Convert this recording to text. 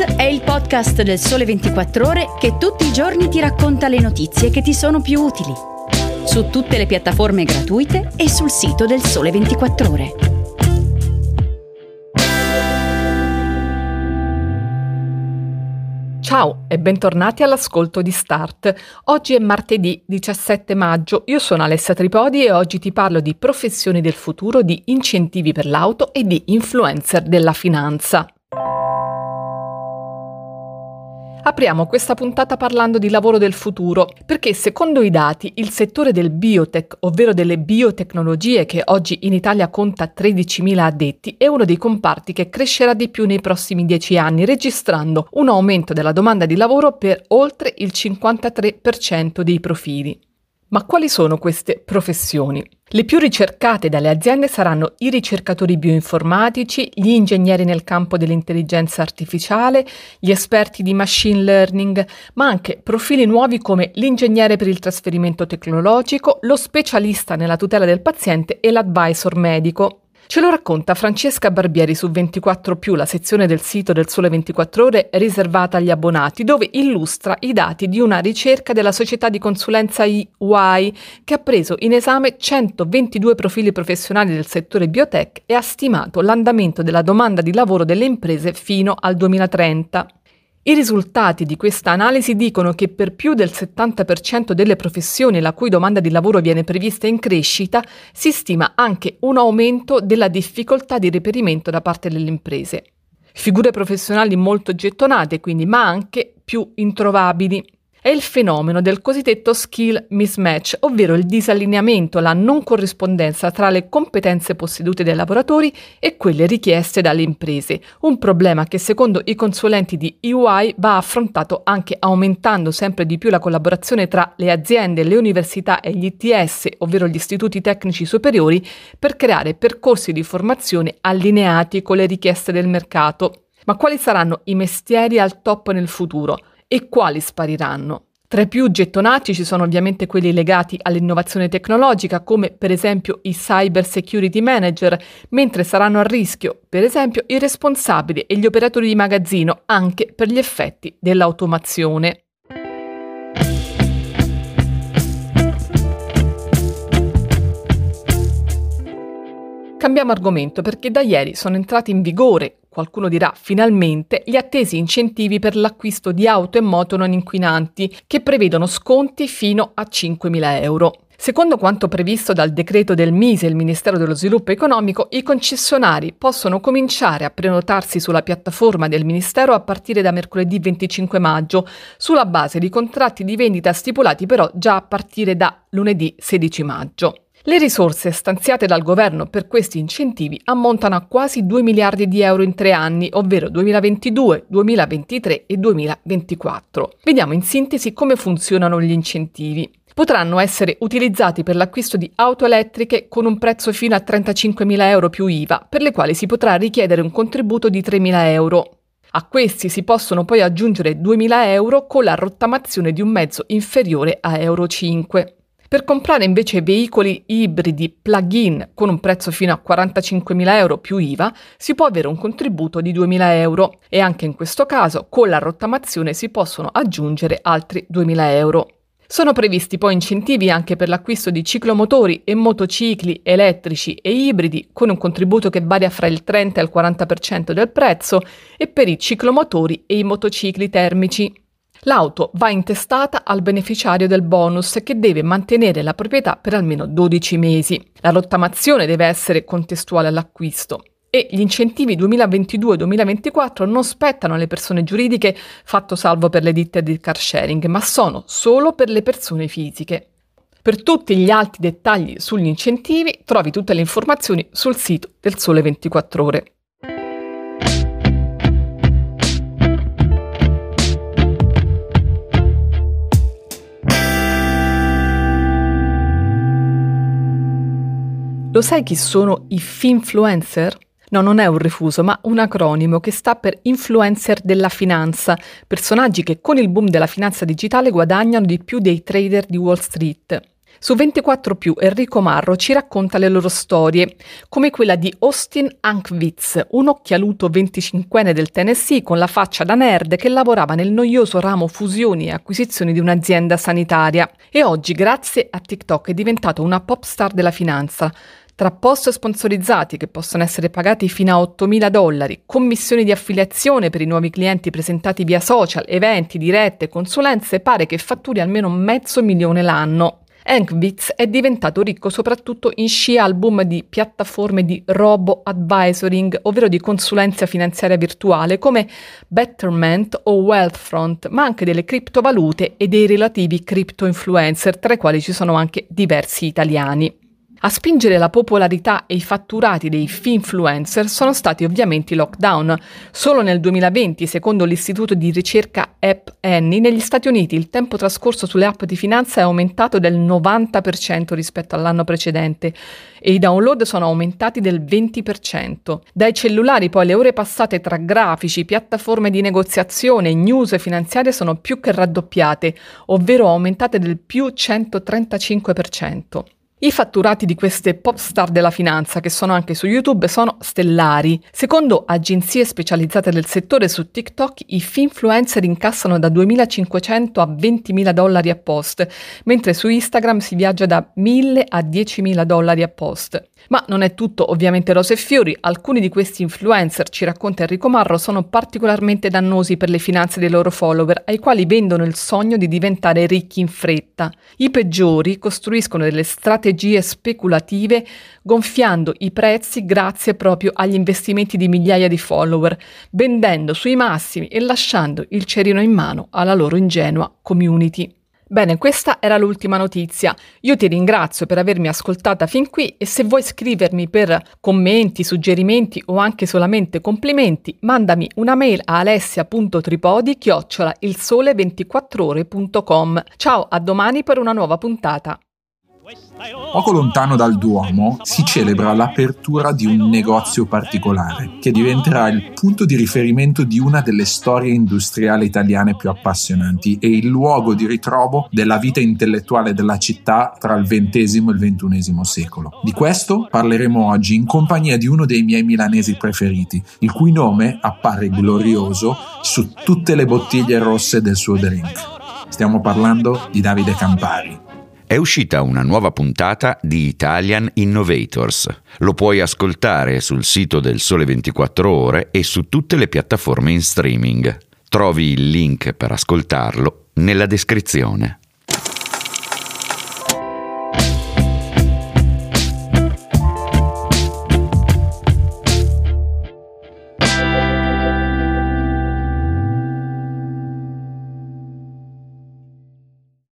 È il podcast del Sole 24 Ore che tutti i giorni ti racconta le notizie che ti sono più utili. Su tutte le piattaforme gratuite e sul sito del Sole 24 Ore. Ciao e bentornati all'ascolto di Start. Oggi è martedì 17 maggio, io sono Alessia Tripodi e oggi ti parlo di professioni del futuro, di incentivi per l'auto e di influencer della finanza. Apriamo questa puntata parlando di lavoro del futuro, perché secondo i dati il settore del biotech, ovvero delle biotecnologie che oggi in Italia conta 13.000 addetti, è uno dei comparti che crescerà di più nei prossimi 10 anni, registrando un aumento della domanda di lavoro per oltre il 53% dei profili. Ma quali sono queste professioni? Le più ricercate dalle aziende saranno i ricercatori bioinformatici, gli ingegneri nel campo dell'intelligenza artificiale, gli esperti di machine learning, ma anche profili nuovi come l'ingegnere per il trasferimento tecnologico, lo specialista nella tutela del paziente e l'advisor medico. Ce lo racconta Francesca Barbieri su 24 la sezione del sito del Sole 24 Ore riservata agli abbonati, dove illustra i dati di una ricerca della società di consulenza EY che ha preso in esame 122 profili professionali del settore biotech e ha stimato l'andamento della domanda di lavoro delle imprese fino al 2030. I risultati di questa analisi dicono che per più del 70% delle professioni la cui domanda di lavoro viene prevista in crescita, si stima anche un aumento della difficoltà di reperimento da parte delle imprese. Figure professionali molto gettonate, quindi, ma anche più introvabili è il fenomeno del cosiddetto skill mismatch, ovvero il disallineamento, la non corrispondenza tra le competenze possedute dai lavoratori e quelle richieste dalle imprese, un problema che secondo i consulenti di EY va affrontato anche aumentando sempre di più la collaborazione tra le aziende, le università e gli ITS, ovvero gli istituti tecnici superiori, per creare percorsi di formazione allineati con le richieste del mercato. Ma quali saranno i mestieri al top nel futuro? E quali spariranno. Tra i più gettonati ci sono ovviamente quelli legati all'innovazione tecnologica, come per esempio i cyber security manager, mentre saranno a rischio, per esempio, i responsabili e gli operatori di magazzino, anche per gli effetti dell'automazione. Cambiamo argomento perché da ieri sono entrati in vigore qualcuno dirà finalmente, gli attesi incentivi per l'acquisto di auto e moto non inquinanti, che prevedono sconti fino a 5.000 euro. Secondo quanto previsto dal decreto del MISE, il Ministero dello Sviluppo Economico, i concessionari possono cominciare a prenotarsi sulla piattaforma del Ministero a partire da mercoledì 25 maggio, sulla base di contratti di vendita stipulati però già a partire da lunedì 16 maggio. Le risorse stanziate dal governo per questi incentivi ammontano a quasi 2 miliardi di euro in tre anni, ovvero 2022, 2023 e 2024. Vediamo in sintesi come funzionano gli incentivi. Potranno essere utilizzati per l'acquisto di auto elettriche con un prezzo fino a 35.000 euro più IVA, per le quali si potrà richiedere un contributo di 3.000 euro. A questi si possono poi aggiungere 2.000 euro con la rottamazione di un mezzo inferiore a Euro 5. Per comprare invece veicoli ibridi plug-in con un prezzo fino a 45.000 euro più IVA si può avere un contributo di 2.000 euro e anche in questo caso con la rottamazione si possono aggiungere altri 2.000 euro. Sono previsti poi incentivi anche per l'acquisto di ciclomotori e motocicli elettrici e ibridi con un contributo che varia fra il 30 e il 40% del prezzo e per i ciclomotori e i motocicli termici. L'auto va intestata al beneficiario del bonus che deve mantenere la proprietà per almeno 12 mesi. La rottamazione deve essere contestuale all'acquisto e gli incentivi 2022-2024 non spettano alle persone giuridiche, fatto salvo per le ditte di car sharing, ma sono solo per le persone fisiche. Per tutti gli altri dettagli sugli incentivi trovi tutte le informazioni sul sito del Sole 24 Ore. Lo sai chi sono i finfluencer? No, non è un refuso, ma un acronimo che sta per influencer della finanza, personaggi che con il boom della finanza digitale guadagnano di più dei trader di Wall Street. Su 24 Enrico Marro ci racconta le loro storie, come quella di Austin Ankwitz, un occhialuto 25enne del Tennessee con la faccia da nerd che lavorava nel noioso ramo fusioni e acquisizioni di un'azienda sanitaria e oggi, grazie a TikTok, è diventato una pop star della finanza. Tra post sponsorizzati che possono essere pagati fino a 8.000 dollari, commissioni di affiliazione per i nuovi clienti presentati via social, eventi, dirette, consulenze, pare che fatturi almeno mezzo milione l'anno. Enkwitz è diventato ricco soprattutto in sci album di piattaforme di robo-advisoring, ovvero di consulenza finanziaria virtuale come Betterment o Wealthfront, ma anche delle criptovalute e dei relativi crypto influencer, tra i quali ci sono anche diversi italiani. A spingere la popolarità e i fatturati dei finfluencer sono stati ovviamente i lockdown. Solo nel 2020, secondo l'istituto di ricerca App Annie, negli Stati Uniti il tempo trascorso sulle app di finanza è aumentato del 90% rispetto all'anno precedente e i download sono aumentati del 20%. Dai cellulari poi le ore passate tra grafici, piattaforme di negoziazione news finanziarie sono più che raddoppiate, ovvero aumentate del più 135%. I fatturati di queste pop star della finanza, che sono anche su YouTube, sono stellari. Secondo agenzie specializzate del settore su TikTok, i finfluencer incassano da 2.500 a 20.000 dollari a post, mentre su Instagram si viaggia da 1.000 a 10.000 dollari a post. Ma non è tutto ovviamente rose e fiori, alcuni di questi influencer, ci racconta Enrico Marro, sono particolarmente dannosi per le finanze dei loro follower, ai quali vendono il sogno di diventare ricchi in fretta. I peggiori costruiscono delle strategie speculative gonfiando i prezzi grazie proprio agli investimenti di migliaia di follower, vendendo sui massimi e lasciando il cerino in mano alla loro ingenua community. Bene, questa era l'ultima notizia. Io ti ringrazio per avermi ascoltata fin qui e se vuoi scrivermi per commenti, suggerimenti o anche solamente complimenti, mandami una mail a alessia.tripodi chiocciola ilsole24ore.com. Ciao, a domani per una nuova puntata. Poco lontano dal Duomo si celebra l'apertura di un negozio particolare che diventerà il punto di riferimento di una delle storie industriali italiane più appassionanti e il luogo di ritrovo della vita intellettuale della città tra il XX e il XXI secolo. Di questo parleremo oggi in compagnia di uno dei miei milanesi preferiti, il cui nome appare glorioso su tutte le bottiglie rosse del suo drink. Stiamo parlando di Davide Campari è uscita una nuova puntata di Italian Innovators. Lo puoi ascoltare sul sito del Sole 24 Ore e su tutte le piattaforme in streaming. Trovi il link per ascoltarlo nella descrizione.